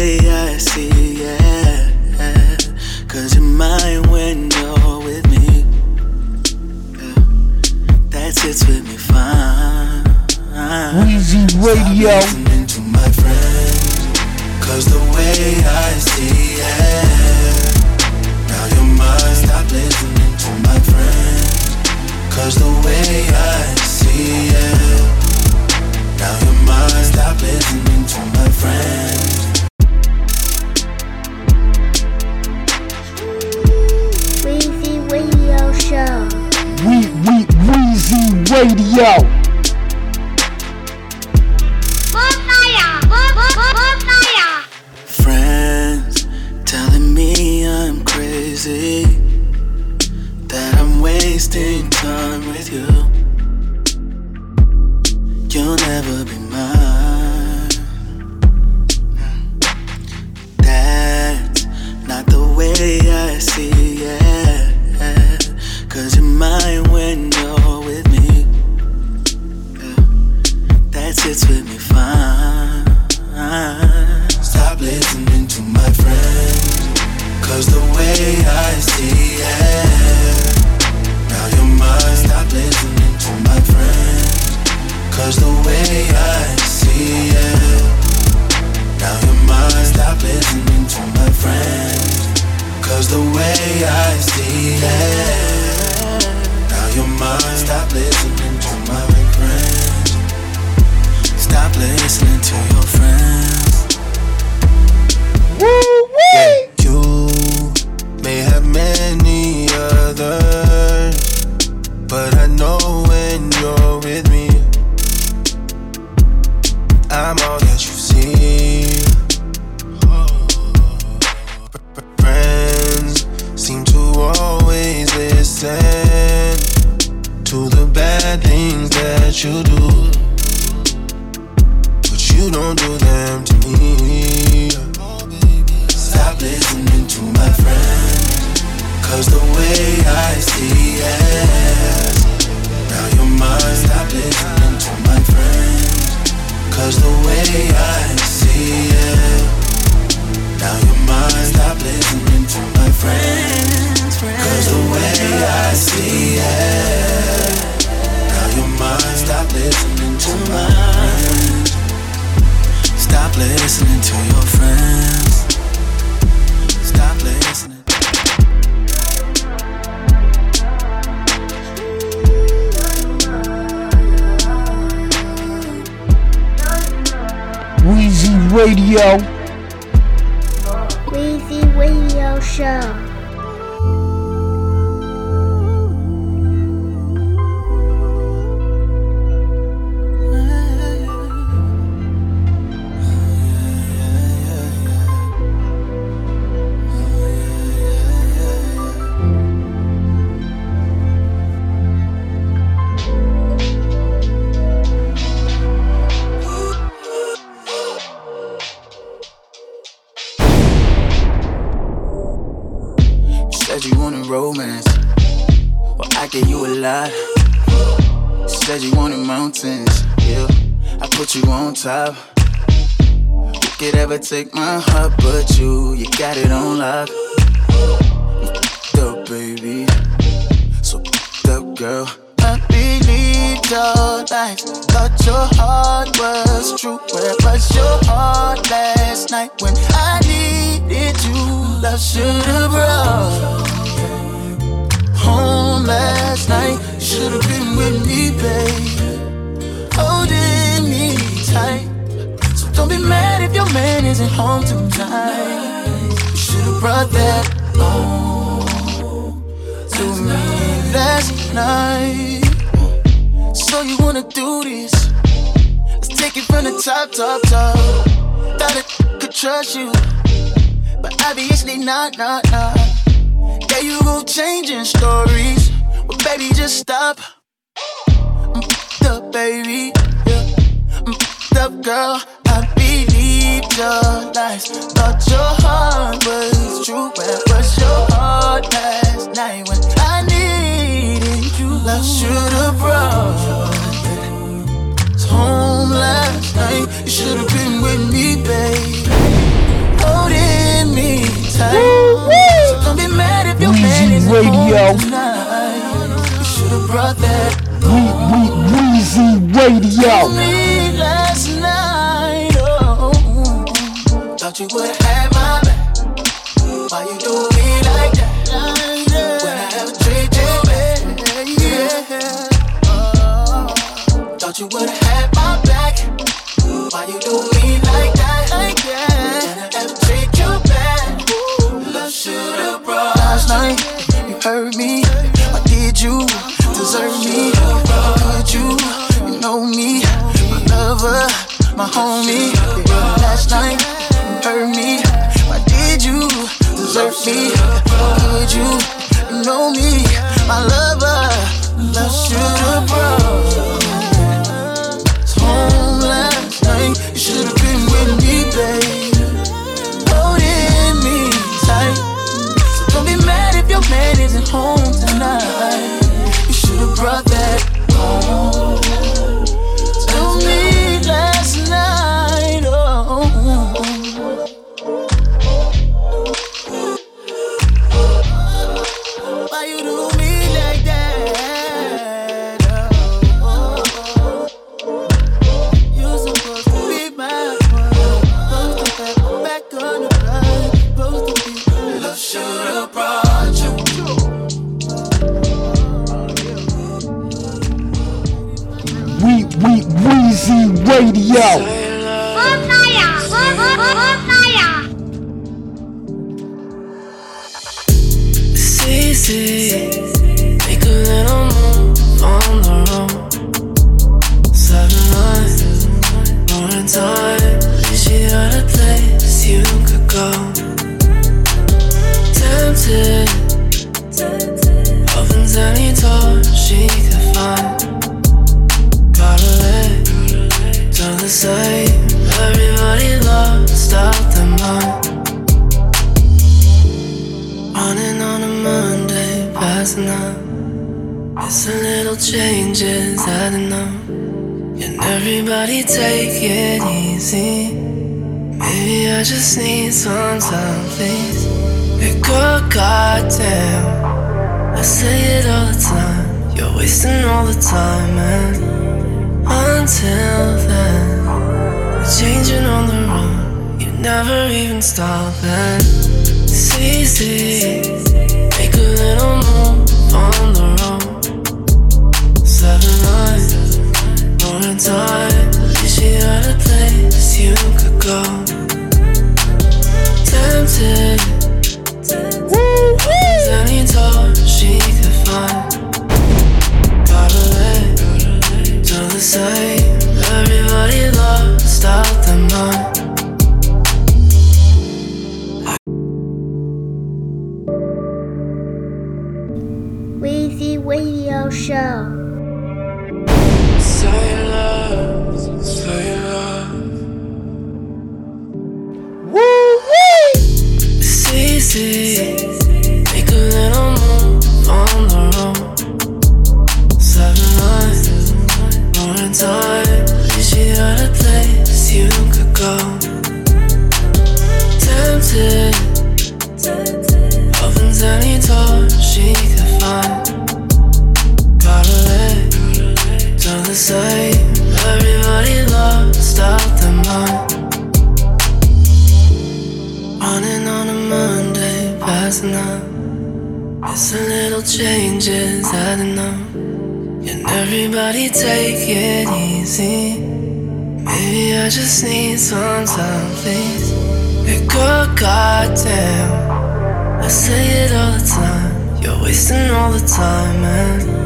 J-I-C, yeah, yeah. Cause you're mine when with me. Yeah. That sits with me fine. Weezy Radio. Stop my friends. Cause the way I see it. Now you're. Stop listening to my friends. Cause the way I see it. Now you're. Stop listening to my friends. Radio. Radio. take my heart, but you, you got it on lock. Up, baby. So up, girl. I believed your lies. Thought your heart was true. Where was your heart last night when I needed you? Love should've brought home last night. Should've been with me, baby. isn't home tonight. Should've brought that home to me last night. So you wanna do this? Let's take it from the top, top, top. Thought I could trust you, but obviously not, not, not. Yeah, you go changing stories, but well, baby, just stop. I'm up, baby. Yeah. I'm up, girl. Your lies. Thought your heart was true. Where was your heart last night when I needed you? Love should have brought home last night. You should have been with me, babe. Holding me tight. So don't be mad if your man Radio. home tonight. You should have brought that We, we, Weezy Radio. Thought you would have my back. Why you do me like that? When I a treat you bad, thought you would have my back. Why you do me like that? When I a treat you bad. Love should've brought last night. You hurt me. Why did you deserve me? Could you? You know me, my lover, my homie. Last night hurt me. Why did you deserve me? Could you? You know me, my lover. Love should've brought us home last night. You should've been with me, babe. Holding me tight. So don't be mad if your man isn't home tonight. You should've brought that home Radio. Passing up. It's a little changes, adding up. Can everybody take it easy? Maybe I just need some time, please. Pick a goddamn. I say it all the time. You're wasting all the time, and until then, we're changing on the road. You never even stop, and it's easy. Make a little move on the road. Seven a place you could go? Tempted. Any door she could find. Do the same. Everybody lost out their mind. Radio Show. Say love, say love. Woo the same. Everybody lost out their mind. Running on a Monday, passing up. It's a little changes adding up. Can everybody take it easy? Maybe I just need some time, please. A goddamn. I say it all the time. You're wasting all the time, and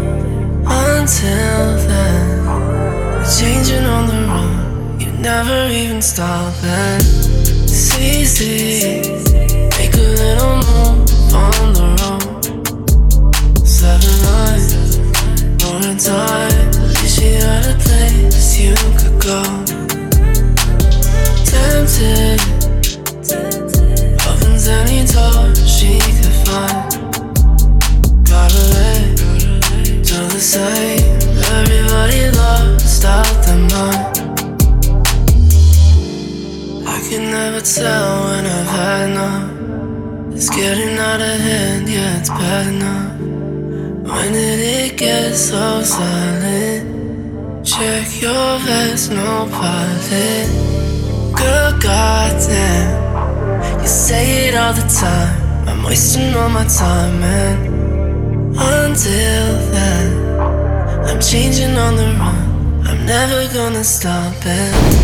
until then, we're changing on the road. You never even stopping. It's easy, make a little move on the road. Seven lines, more time. At least you a place you could go. Tempted, opens any door she could find. Gotta lay to the same. Everybody lost out their mind. I can never tell when I've had enough. It's getting out of hand, yeah, it's bad enough. When did it get so silent? Check your vest, no pilot. Girl, goddamn, you say it all the time. I'm wasting all my time, man. Until then, I'm changing on the run. I'm never gonna stop it.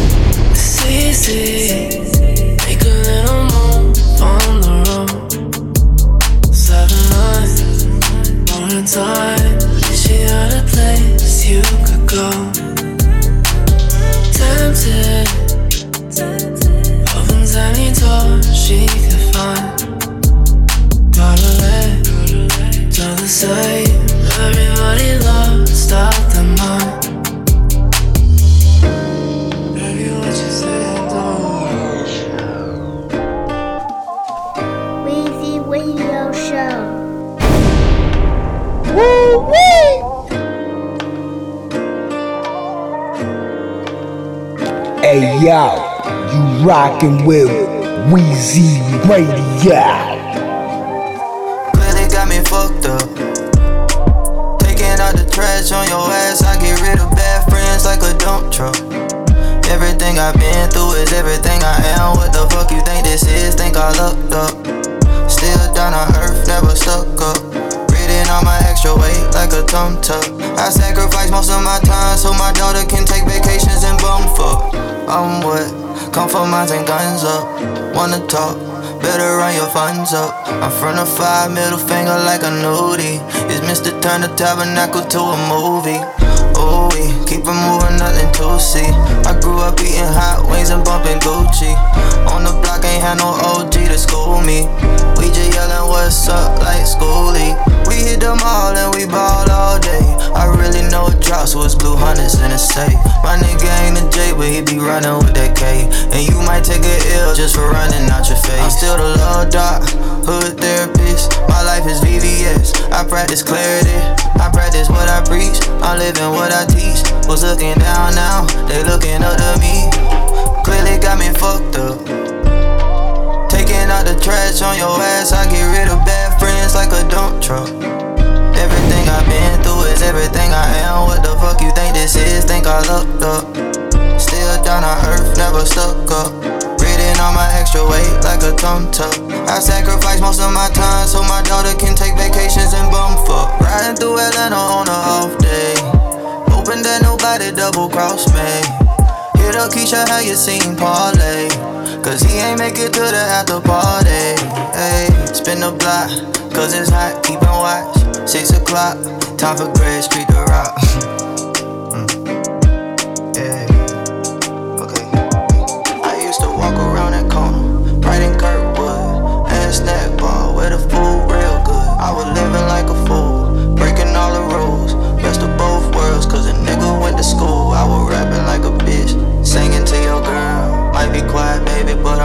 You rockin' with Weezy Radio. Mines and guns up. Wanna talk? Better run your funds up. I'm from the five, middle finger like a nudie. It's Mr. Turn the tabernacle to a movie. Ooh, we keep it moving, nothing to see. I grew up eating hot wings and bumping Gucci. On the block, ain't had no OG to school me. We just yelling, L just for running out your face. I'm still the love doc, hood therapist. My life is VVS. I practice clarity. I practice what I preach. I'm living what I teach. Was looking down now, they looking up to me. Clearly got me fucked up. Taking out the trash on your ass, I get rid of bad friends like a dump truck. Everything I've been through is everything I am. What the fuck you think this is? Think I lucked up. Still down on earth, never stuck up. Breathing on my extra weight like a tuck. I sacrifice most of my time so my daughter can take vacations and bum fuck. Riding through Atlanta on a off day. Hoping that nobody double cross me. Hit up Keisha, how you seen parlay? Cause he ain't make it to the after party. Hey, spin the block, cause it's hot, keepin' watch. Six o'clock, time for Greg Street to rock. baby, but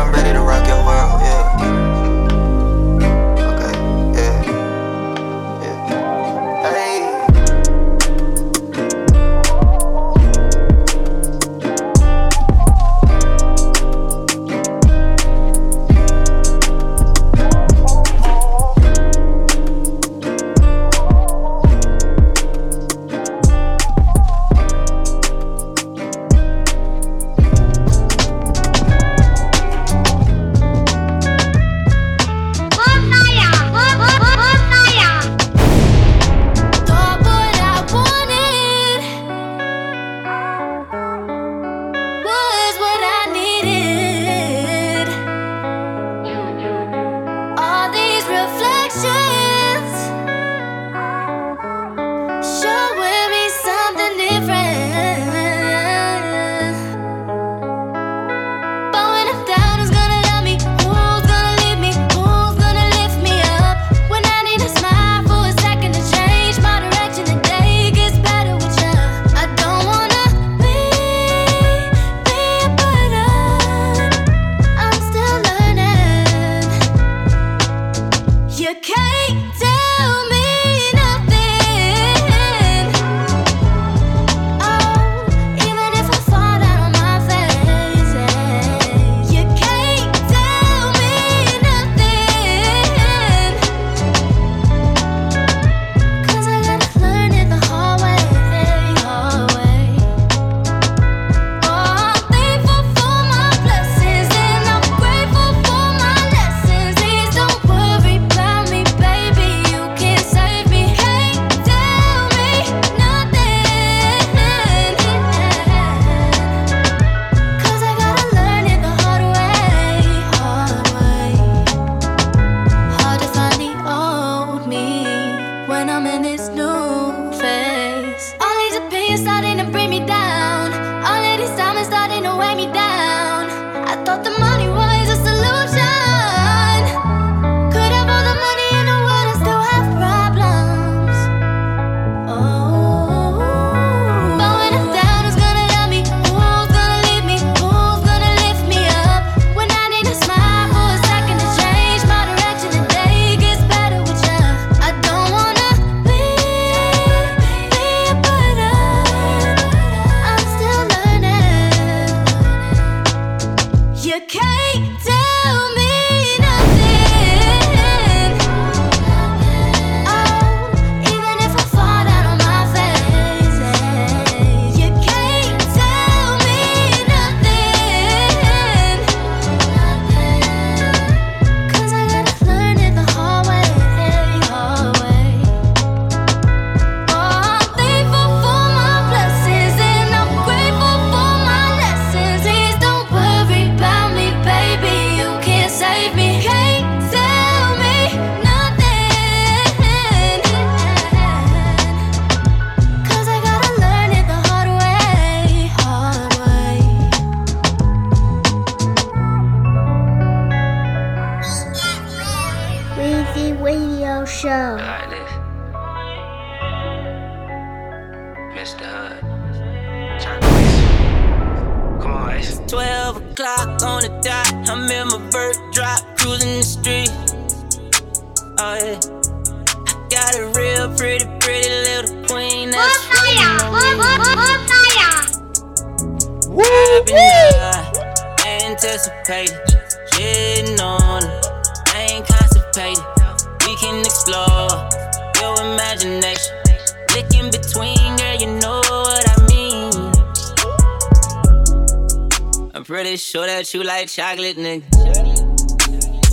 sure that you like chocolate, nigga.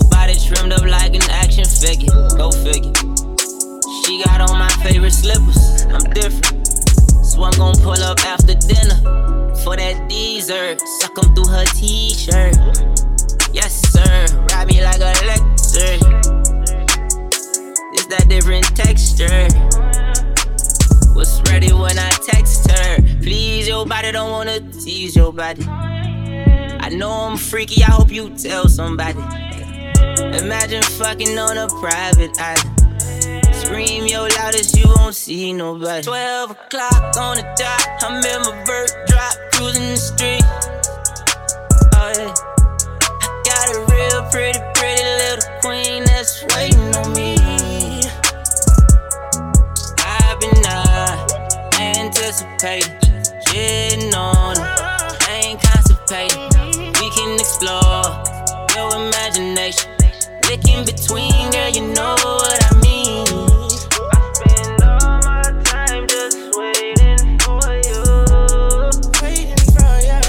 Body trimmed up like an action figure. Go figure. She got on my favorite slippers. I'm different. So I'm gon' pull up after dinner for that dessert. Suck 'em through her t-shirt. Yes, sir. Ride me like a lecture. It's that different texture. Was ready when I text her. Please, your body don't wanna tease your body. Know I'm freaky, I hope you tell somebody. Imagine fucking on a private island. Scream your loudest, you won't see nobody. 12 o'clock on the dot, I'm in my bird drop, cruising the street. Oh yeah. I got a real pretty, pretty little queen that's waiting on me. I've been uh, anticipating, shitting on your imagination. Look in between, girl, you know what I mean. I spend all my time just waiting for you. Waiting for you.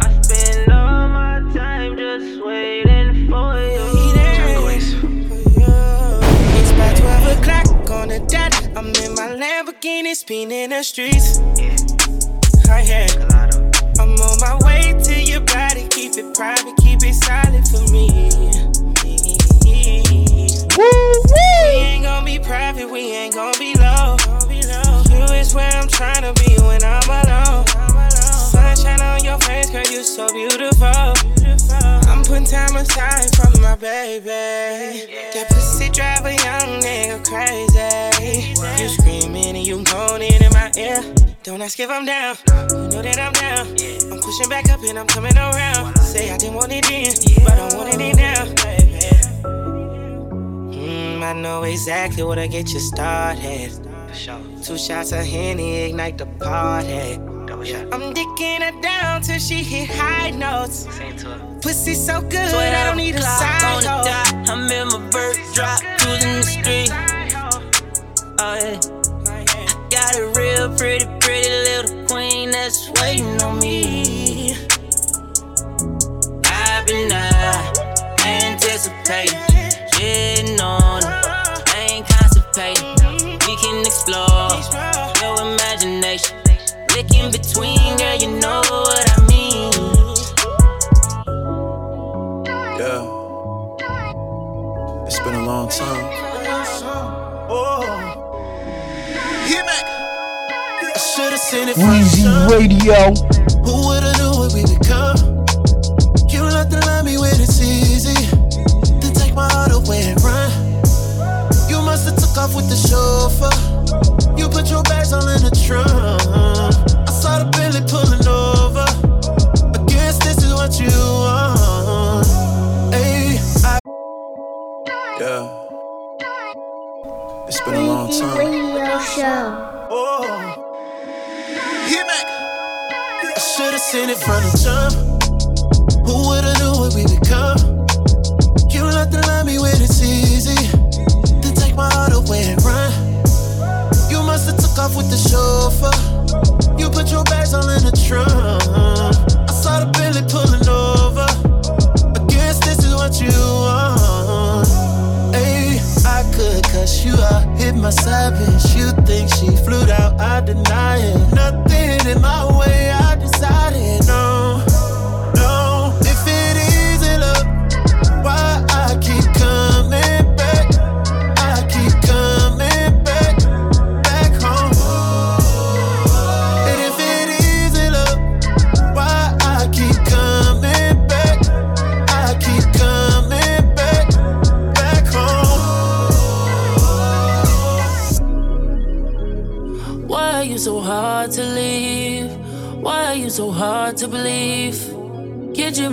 I spend all my time just waiting for you. It's about 12 o'clock on the dot. I'm in my Lamborghini, spinning the streets. Yeah. I'm on my way to your body. Keep it private, keep it silent for me. We ain't gonna be private, we ain't gonna be low. You is where I'm trying to be when I'm alone. Sunshine on your face, girl, you so beautiful. I'm putting time aside for my baby. That pussy drive a young nigga crazy. You screaming and you moaning in my ear. Don't ask if I'm down, you know that I'm down. I'm pushing back up and I'm coming around. Say I didn't want it then, but I wanted it now. Mm, I know exactly what to get you started. Two shots of Henny ignite the party. I'm dicking her down till she hit high notes. Pussy so good, I don't need a side I'm in drop, cruising the street. Oh yeah. I Got a real pretty, pretty little queen that's waiting on me. I've been uh, anticipating, shitting on her. I ain't constipated. We can explore your imagination. Look in between, girl, you know what I mean. Oh. the Weezy jump. Radio. Who would've knew what we become? You love to love me when it's easy. Then take my heart away and run. You must've took off with the chauffeur. You put your bags all in the trunk. I saw the Billy pulling been a long time. Radio Show. Oh. Hit back. I should've seen it from the jump. Who would've knew what we become? You love to love me when it's easy. Then take my heart away and run. You must've took off with the chauffeur. You put your bags all in the trunk. I saw the Billy pulling over. I guess this is what you cuss you out, hit my savage. You think she flew out, I deny it. Nothing in my way, I decided no.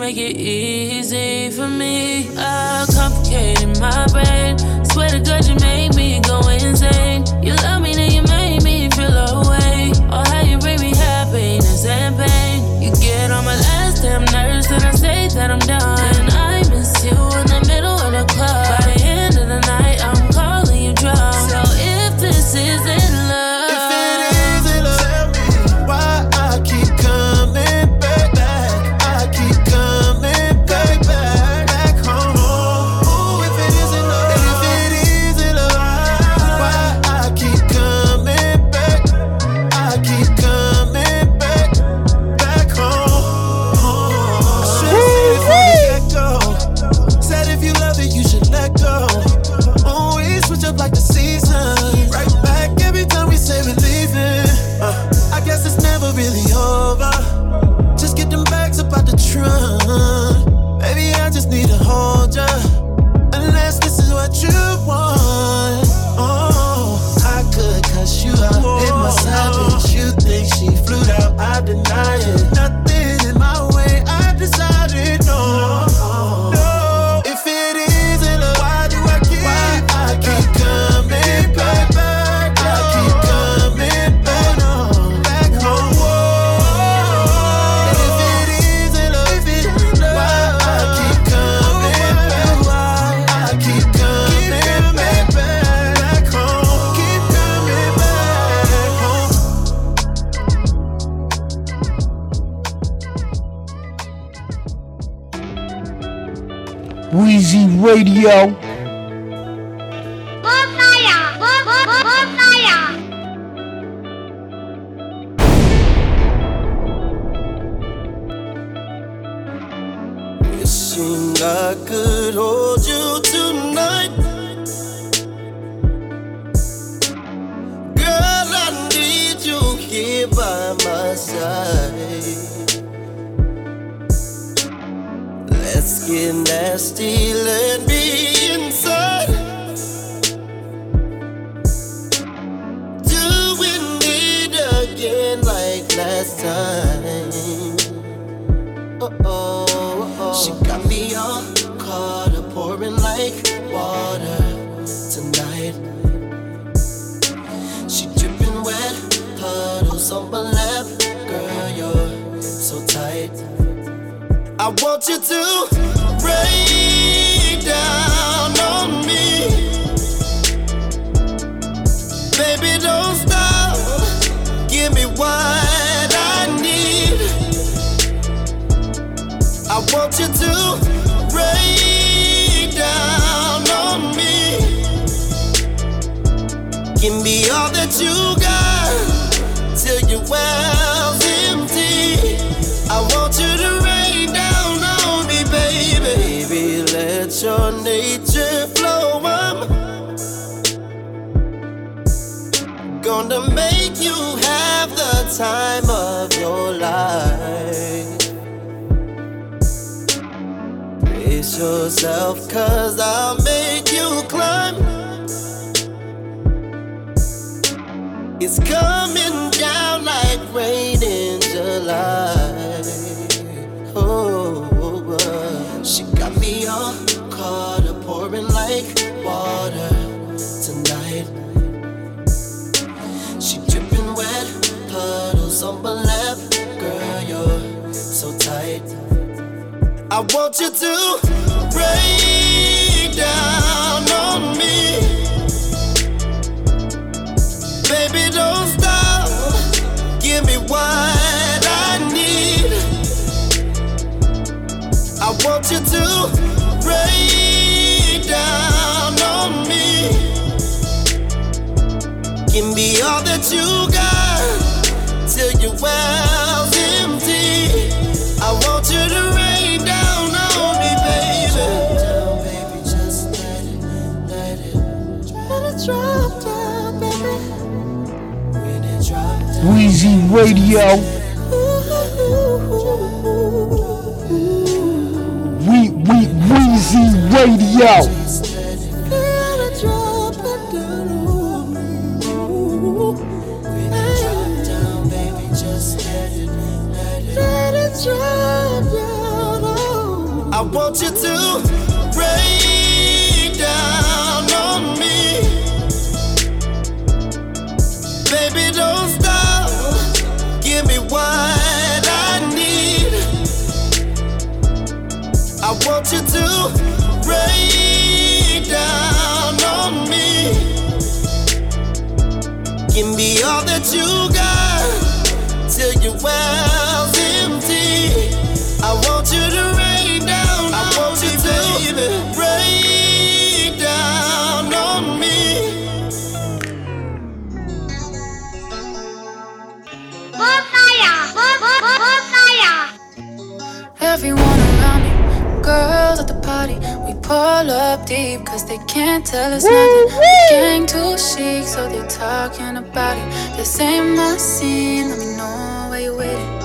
Make it easy for me? I complicated my brain. Swear to God, you made me go insane. Radio. She got me all caught up, pouring like water tonight. She dripping wet, puddles on my lap. Girl, you're so tight. I want you to rain down on me. Baby, don't stop. Give me what want you to rain down on me. Give me all that you got till your well's empty. I want you to rain down on me, baby. Baby, let your nature flow. I'm gonna make you have the time of your life. Yourself, cause I'll make you climb. It's coming down like rain in July. Oh, uh, she got me all caught up, pouring like water tonight. She dripping wet, puddles on my lap. Girl, you're so tight. I want you to rain down on me. Baby, don't stop. Give me what I need. I want you to rain down on me. Give me all that you got till your well's Weezy Radio. We we Weezy Radio. I want you to what I need. I want you to rain down on me. Give me all that you got till your well's pull up deep cause they can't tell us nothing. We gang too chic, so they're talking about it. This ain't my scene, let me know where you waiting.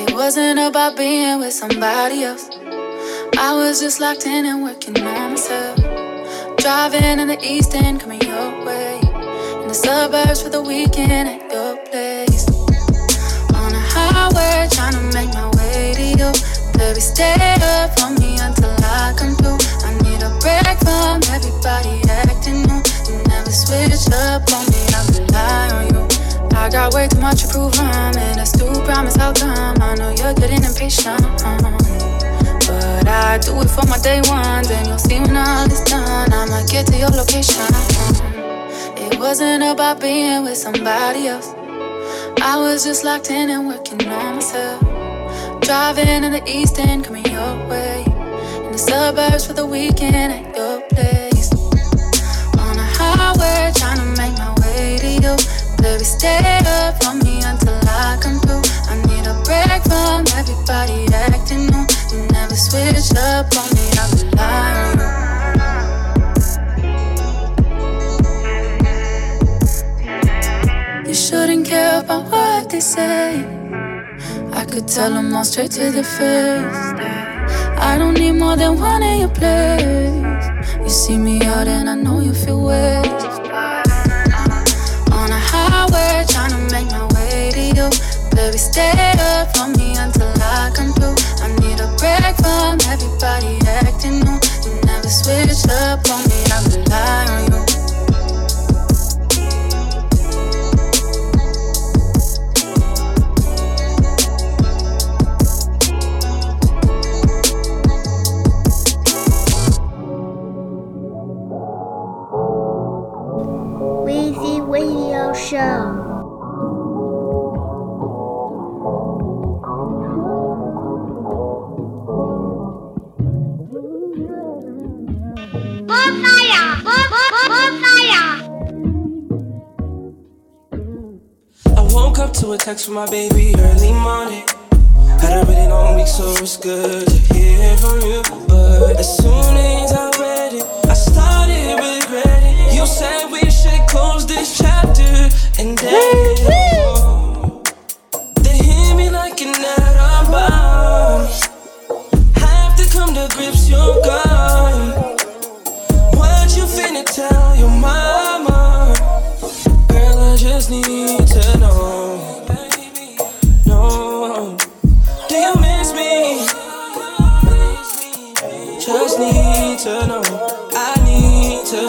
It wasn't about being with somebody else. I was just locked in and working on myself. Driving in the east end, coming your way. In the suburbs for the weekend at your place. On a highway, trying to make my way to you. Baby, stay up for me everybody acting new. You never switch up on me, I rely on you. I got way too much to prove, I'm in a still promise I'll come. I know you're getting impatient. But I do it for my day ones, and you'll see when all is done. I'ma get to your location. It wasn't about being with somebody else. I was just locked in and working on myself. Driving in the east end, coming your way. In the suburbs for the weekend at your place. On trying to make my way to you. Baby, stay up for me until I come through. I need a break from everybody acting new. You never switch up on me, I rely on you. You shouldn't care about what they say. I could tell them all straight to their face. I don't need more than one in your place. You see me out and I know you feel waves. On trying to make my way to you. Baby, stay up for me until I come through. I need a break from everybody acting new. You never switch up on me, I rely on you. Text from my baby early morning. Had a really long week, so it's good to hear from you. But as soon as I read it, I started regretting. You said we should close this chapter and then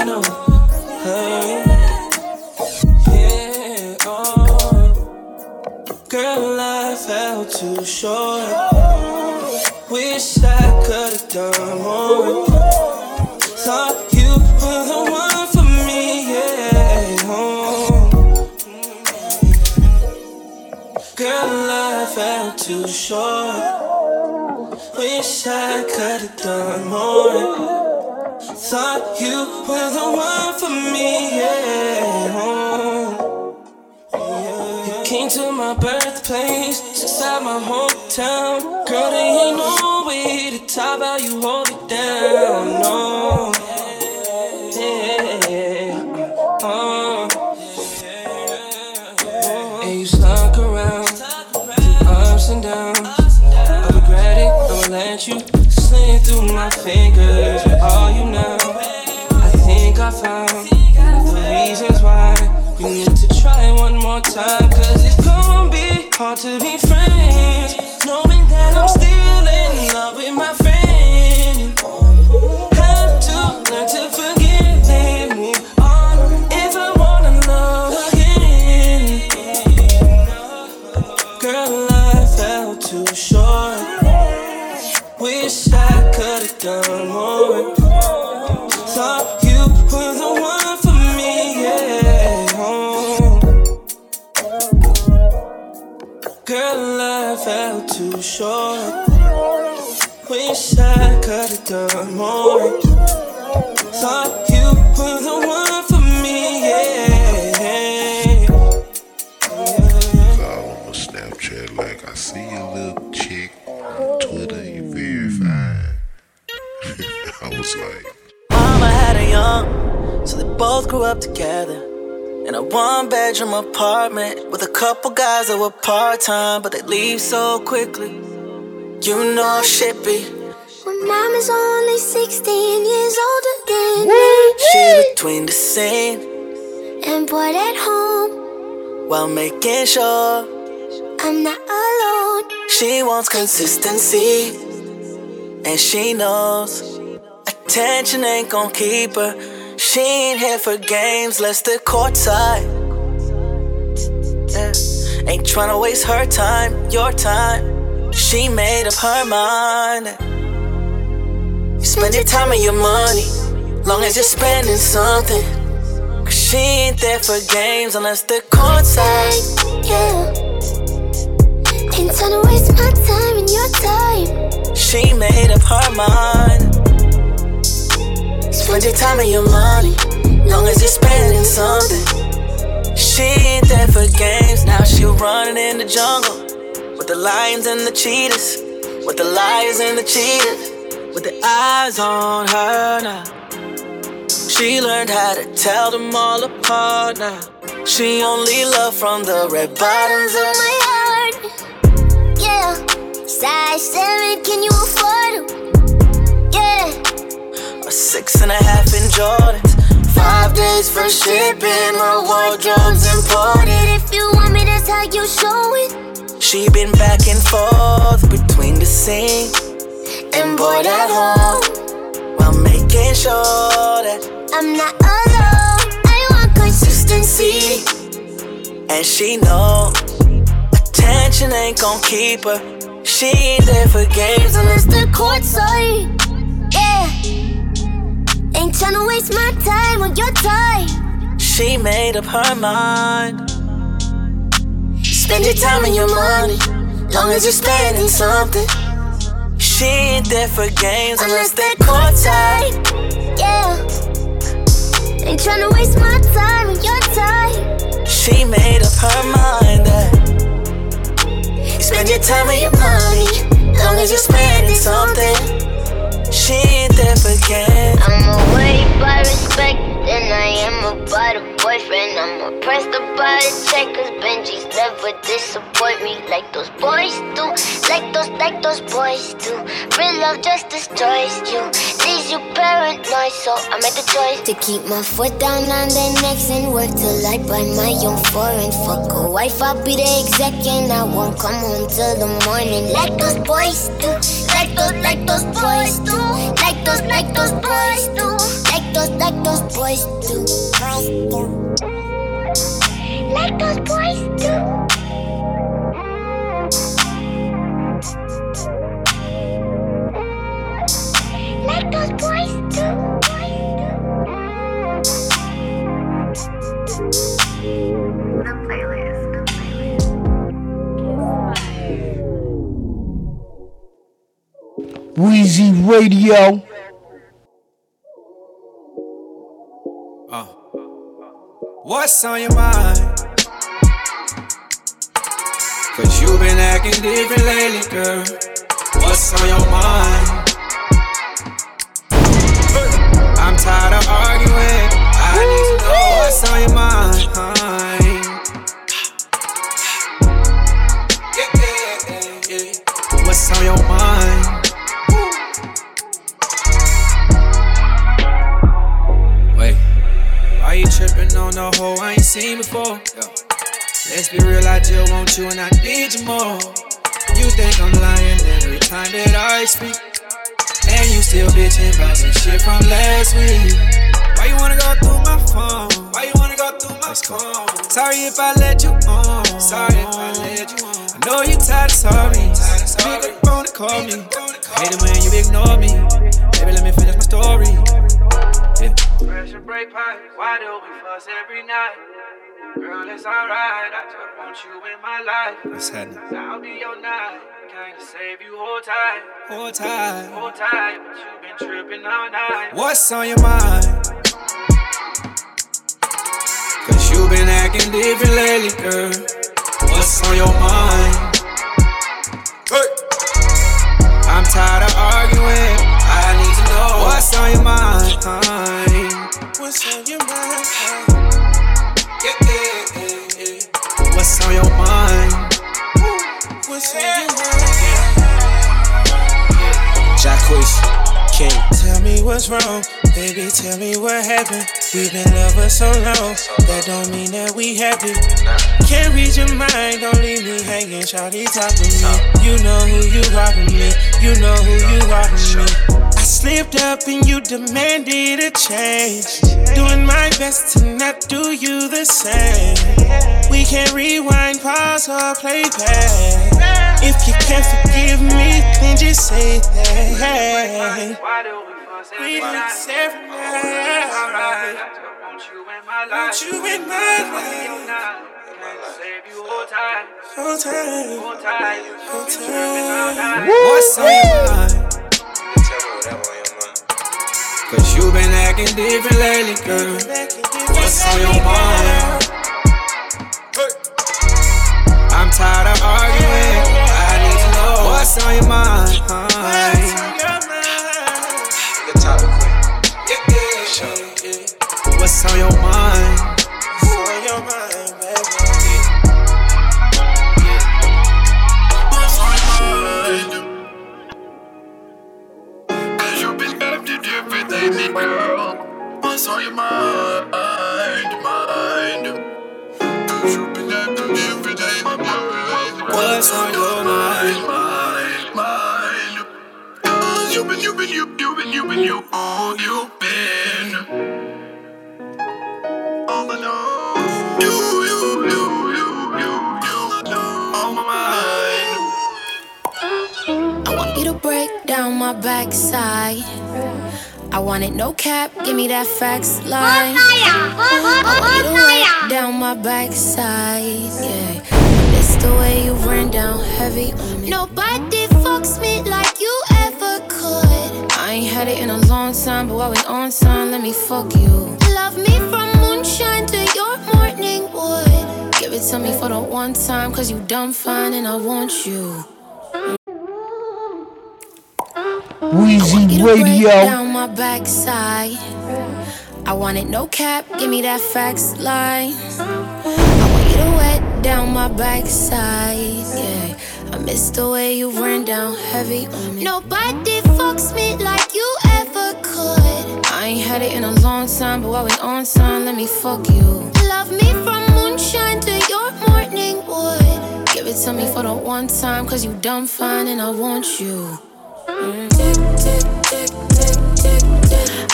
know. Hey. Yeah, oh. Girl, I fell too short. Wish I could've done more. Thought you were the one for me, yeah. Oh. Girl, I fell too short. Wish I could've done. Thought you were the one for me, yeah. You came to my birthplace, inside my hometown. Girl, there ain't no way to top how you hold it down, no. time, cause it's gonna be hard to be friends. Girl, I fell too short. Wish I could've done more. Thought you were the one for me, yeah. Follow my Snapchat like I see a little chick on Twitter, you very fine. I was like, Mama had a young, so they both grew up together. In a one bedroom apartment with a couple guys that were part time, but they leave so quickly. You know shit be. When mom is only 16 years older than me. She's between the scene And bored at home, while making sure I'm not alone. she wants consistency. And she knows attention ain't gon' keep her. She ain't here for games, let's the courtside. Yeah. Ain't tryna waste her time, your time. She made up her mind. Spend your time and your money, long as you're spending something. Cause she ain't there for games unless the courtside. Yeah. Ain't trying to waste my time and your time. She made up her mind. Spend your time and your money, long as you're spending something. She ain't there for games, now she running in the jungle with the lions and the cheetahs, with the lions and the cheetahs, with the eyes on her now. She learned how to tell them all apart now. She only love from the red bottoms of my heart. Yeah. Size 7, can you afford them? Six and a half in Jordans. Five days for shipping, her wardrobe's imported. If you want me, that's how you show it. She been back and forth between the scene and bored at home while making sure that I'm not alone. I want consistency. and she know attention ain't gon' keep her. She ain't there for games unless the courtside. Yeah. Ain't tryna waste my time or your time. She made up her mind. Spend your time and your money, long as you're spending something. She ain't there for games unless they're courtside. Yeah. Ain't tryna waste my time or your time. She made up her mind that spend your time and your money, long as you're spending something. She ain't there for games. I'm away by respect, then I am about a boyfriend. I'm oppressed about a check, cause Benji's never disappoint me like those boys do. Like those, like those boys do. Real love just destroys you, leaves you paranoid, so I made the choice to keep my foot down on their necks and work till I buy my own foreign. Fuck a wife, I'll be the exec and I won't come home till the morning. Like those boys do, like those, like those boys do, like those, like those boys do, like those, like those boys do, boys do, like those boys do. Wheezy Radio. Uh. What's on your mind? Cause you been acting different lately, girl. What's on your mind? I'm tired of arguing. I need to know what's on your mind. Wait. Why you tripping on the hoe I ain't seen before? Let's be real, I I just want you and I need you more. You think I'm lying every time that I speak. And you still bitching about some shit from last week. Why you wanna go through my phone? Why you wanna go through my phone? Sorry if I let you on. Sorry if I let you on. I know you tired of sorry. Pick up the phone and call me. Hate it when you ignore me. Why do we fuss every night? Girl, it's alright, I just want you in my life. What's happening? I'll be your night, can't save you, hold tight. Hold tight. Hold tight, but you been tripping all night. What's on your mind? Cause you been acting different lately, girl. What's on your mind? Hey. I'm tired of arguing. I need to know what's on your mind. What's on your mind? Yeah, yeah, yeah. What's on your mind? What's on your mind? Jacquees, King. Tell me what's wrong, baby. Tell me what happened. We've been lovers so long, that don't mean that we happy. Can't read your mind, don't leave me hanging. Shawty talk to me. You know who you are with me. You know who you are with me. Slipped up and you demanded a change. Doing my best to not do you the same. We can't rewind, pause, or play back. If you can't forgive me, then just say that. We fuss We every night? fuss every It's alright, night. I just want you in my life. Want you in my life. save you all time, all time. Been tripping all night. What's on acting different lately, girl. What's on your mind? You been, you been, you, oh, you been. All alone. You, you, you, you, you, you, on my mind. I want you to break down my backside. I want it no cap, give me that facts line. I want you to break down my backside. Yeah, it's the way you ran down heavy on me. Nobody fucks me like you ever could. I ain't had it in a long time, but while we on time, let me fuck you. Love me from moonshine to your morning wood. Give it to me for the one time, cause you dumb fine and I want you. Weezy You to break Radio. down my backside. I want it no cap, give me that facts line. I want you to wet down my backside. Yeah, I miss the way you ran down heavy on me. Nobody fucks me like you ever could. I ain't had it in a long time, but while we on time, let me fuck you. Love me from moonshine to your morning wood. Give it to me for the one time, cause you dumb fine and I want you.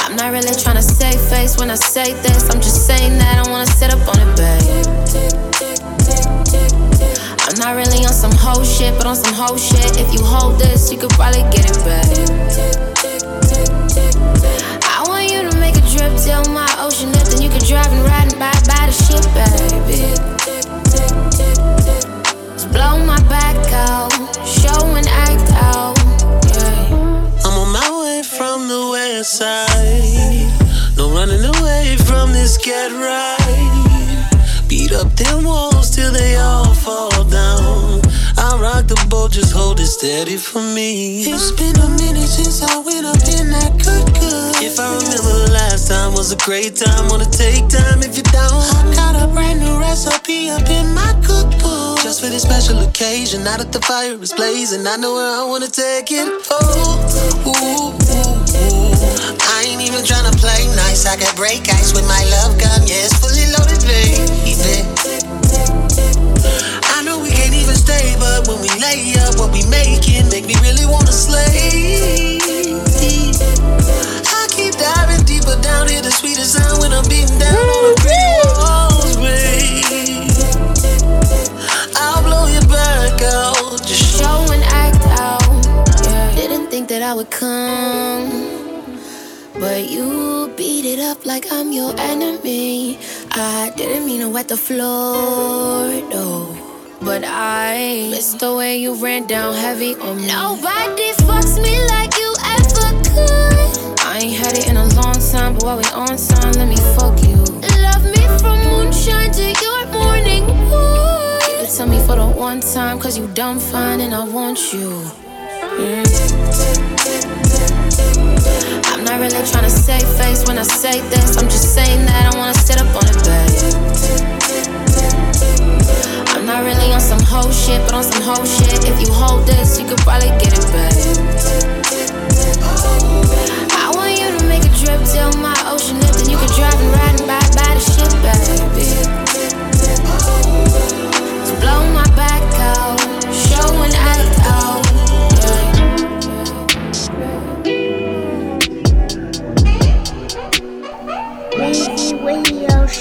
I'm not really tryna save face when I say this. I'm just saying that I wanna sit up on it, babe. Not really on some hoe shit, but on some hoe shit. If you hold this, you could probably get it back. I want you to make a trip till my ocean lip, then you could drive and ride and buy, buy the shit, baby. Just blow my back out, show and act out. Yeah. I'm on my way from the west side. No running away from this get right. Beat up them walls till they all fall down. I rock the boat, just hold it steady for me. It's been a minute since I went up in that good good. If I remember the last time was a great time, wanna take time if you down. I got a brand new recipe up in my cookbook. Just for this special occasion, now that the fire is blazing, I know where I wanna take it. Oh, ooh, ooh, ooh. I ain't even tryna play nice. I can break ice with my love gun, yeah, fully loaded, baby. Like I'm your enemy. I didn't mean to wet the floor, no. But I missed the way you ran down heavy on me. Nobody fucks me like you ever could. I ain't had it in a long time, but while we on time, let me fuck you. Love me from moonshine to your morning wood. It to me for the one time, cause you dumb fine and I want you. Mm. I'm not really trying to save face when I say this. I'm just saying that I wanna sit up on it, babe. I'm not really on some whole shit, but on some whole shit. If you hold this, you could probably get it, babe. I want you to make a trip till my ocean lift, and you can drive and ride and buy, buy the shit, baby. So blow my back out,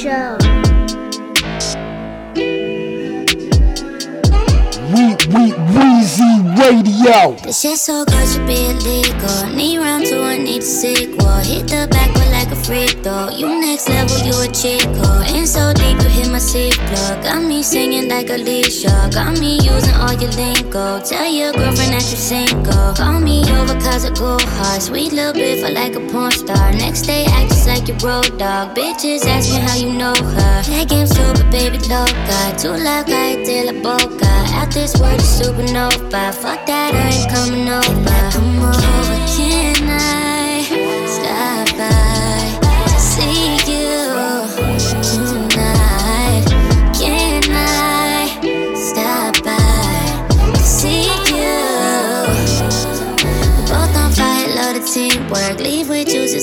Show. Radio. The shit so good should be illegal. Need round two, I need a sequel. Hit the back like a freak though. You next level, you a chico. Oh. In so deep, you hit my seat plug. Got me singing like Alicia. Got me using all your lingo. Tell your girlfriend that you single. Call me over cause I go hard. Sweet little bit for like a porn star. Next day, act just like your road dog. Bitches ask me how you know her. That game super, baby, loca. Too loud, de la boca. Out this world, supernova. Fuck that, I ain't coming over. Come over,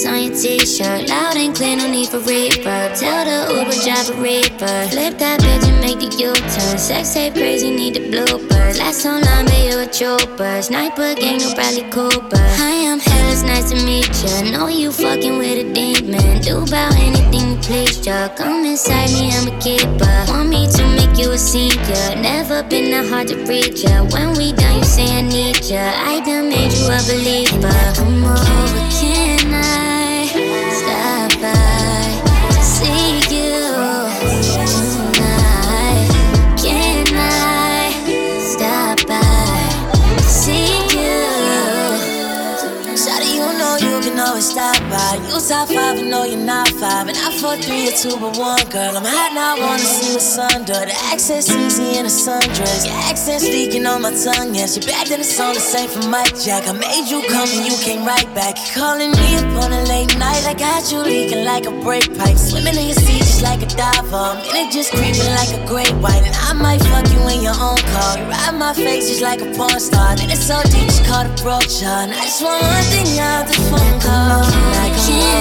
juices on your t-shirt. Loud and clear, no need for reverb. Tell the Uber driver reaper. Flip that bitch and make the U-turn. Sex tape crazy, need the bloopers. Last long, but you a trooper. Sniper gang, no Bradley Cooper. Hi, I'm hell, it's nice to meet ya. Know you fucking with a demon. Do about anything you please ya. Come inside me, I'm a keeper. Want me to make you a senior. Never been that hard to reach ya. When we done, you say I need ya. I done made you a believer. Come over, can top five, I know you're not five. And I four, three, or two, but one girl. I'm hot now, I wanna see what's under. The access easy in a sundress. Your accent's leaking on my tongue, yes. You back to the song, the same for Mike Jack. I made you come and you came right back. You calling me up on a late night. I got you leaking like a brake pipe. Swimming in your sea just like a diver. Minute just creeping like a great white. And I might fuck you in your own car. You ride my face just like a porn star. Then it's so deep, just call the brochure. And I just want one thing out the phone call. Like a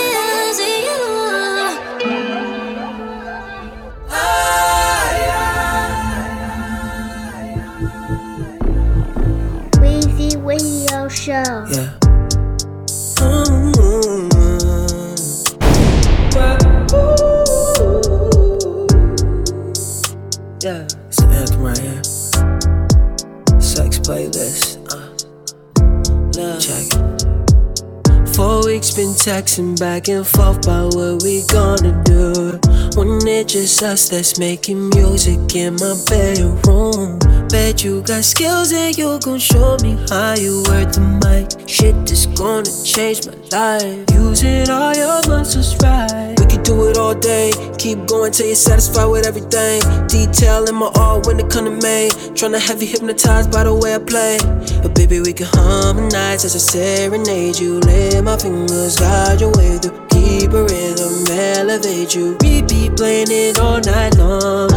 texting back and forth about what we gonna do. When it's just us that's making music in my bedroom. Bet you got skills and you gon' show me how you work the mic. Shit that's gonna change my life. Using all your muscles right. Can do it all day. Keep going till you're satisfied with everything. Detail in my art when it come to me. Tryna have you hypnotized by the way I play. But baby, we can harmonize as I serenade you. Let my fingers guide your way through. Keep a rhythm, elevate you. We be playing it all night long.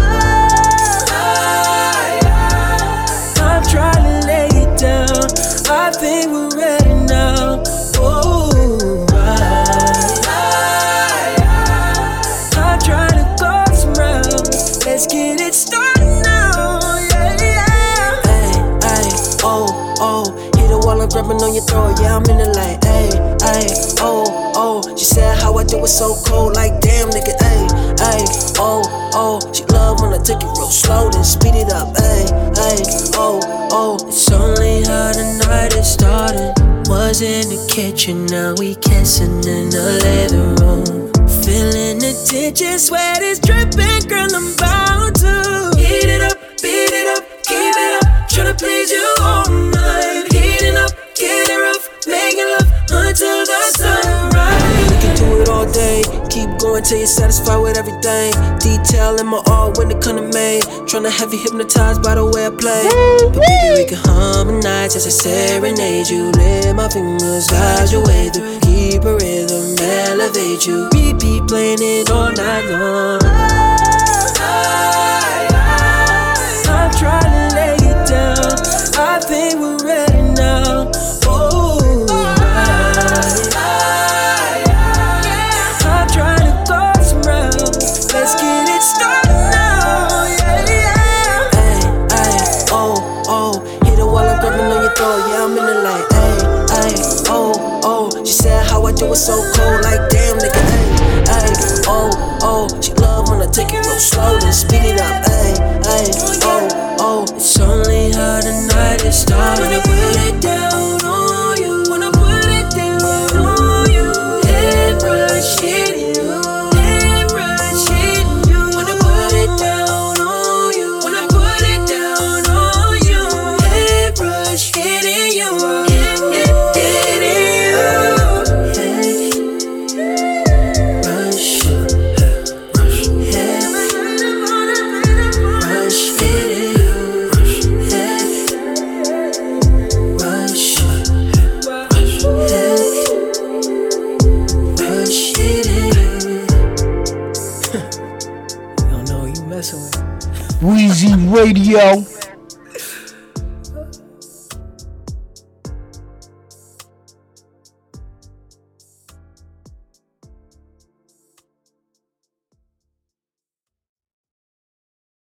I'm trying to lay it down. I think we're grabbing on your throat. Yeah, I'm in the light. Hey, hey, oh, oh. She said how I do it so cold. Like, damn, nigga. Hey, hey, oh, oh. She love when I take it real slow, then speed it up. Hey, hey, oh, oh. It's only how the night is starting. Was in the kitchen, now we kissing in the living room. Feeling the tension, sweat is dripping, girl. I'm about to heat it up, beat it up, keep it up. Tryna please you all night. Getting rough, making love until the sunrise. We can do it all day. Keep going till you're satisfied with everything. Detail in my art when it come to me. Tryna have you hypnotized by the way I play. But baby, we can harmonize as I serenade you. Let my fingers guide your way through. Keep a rhythm, elevate you. Repeat playing it all night long. You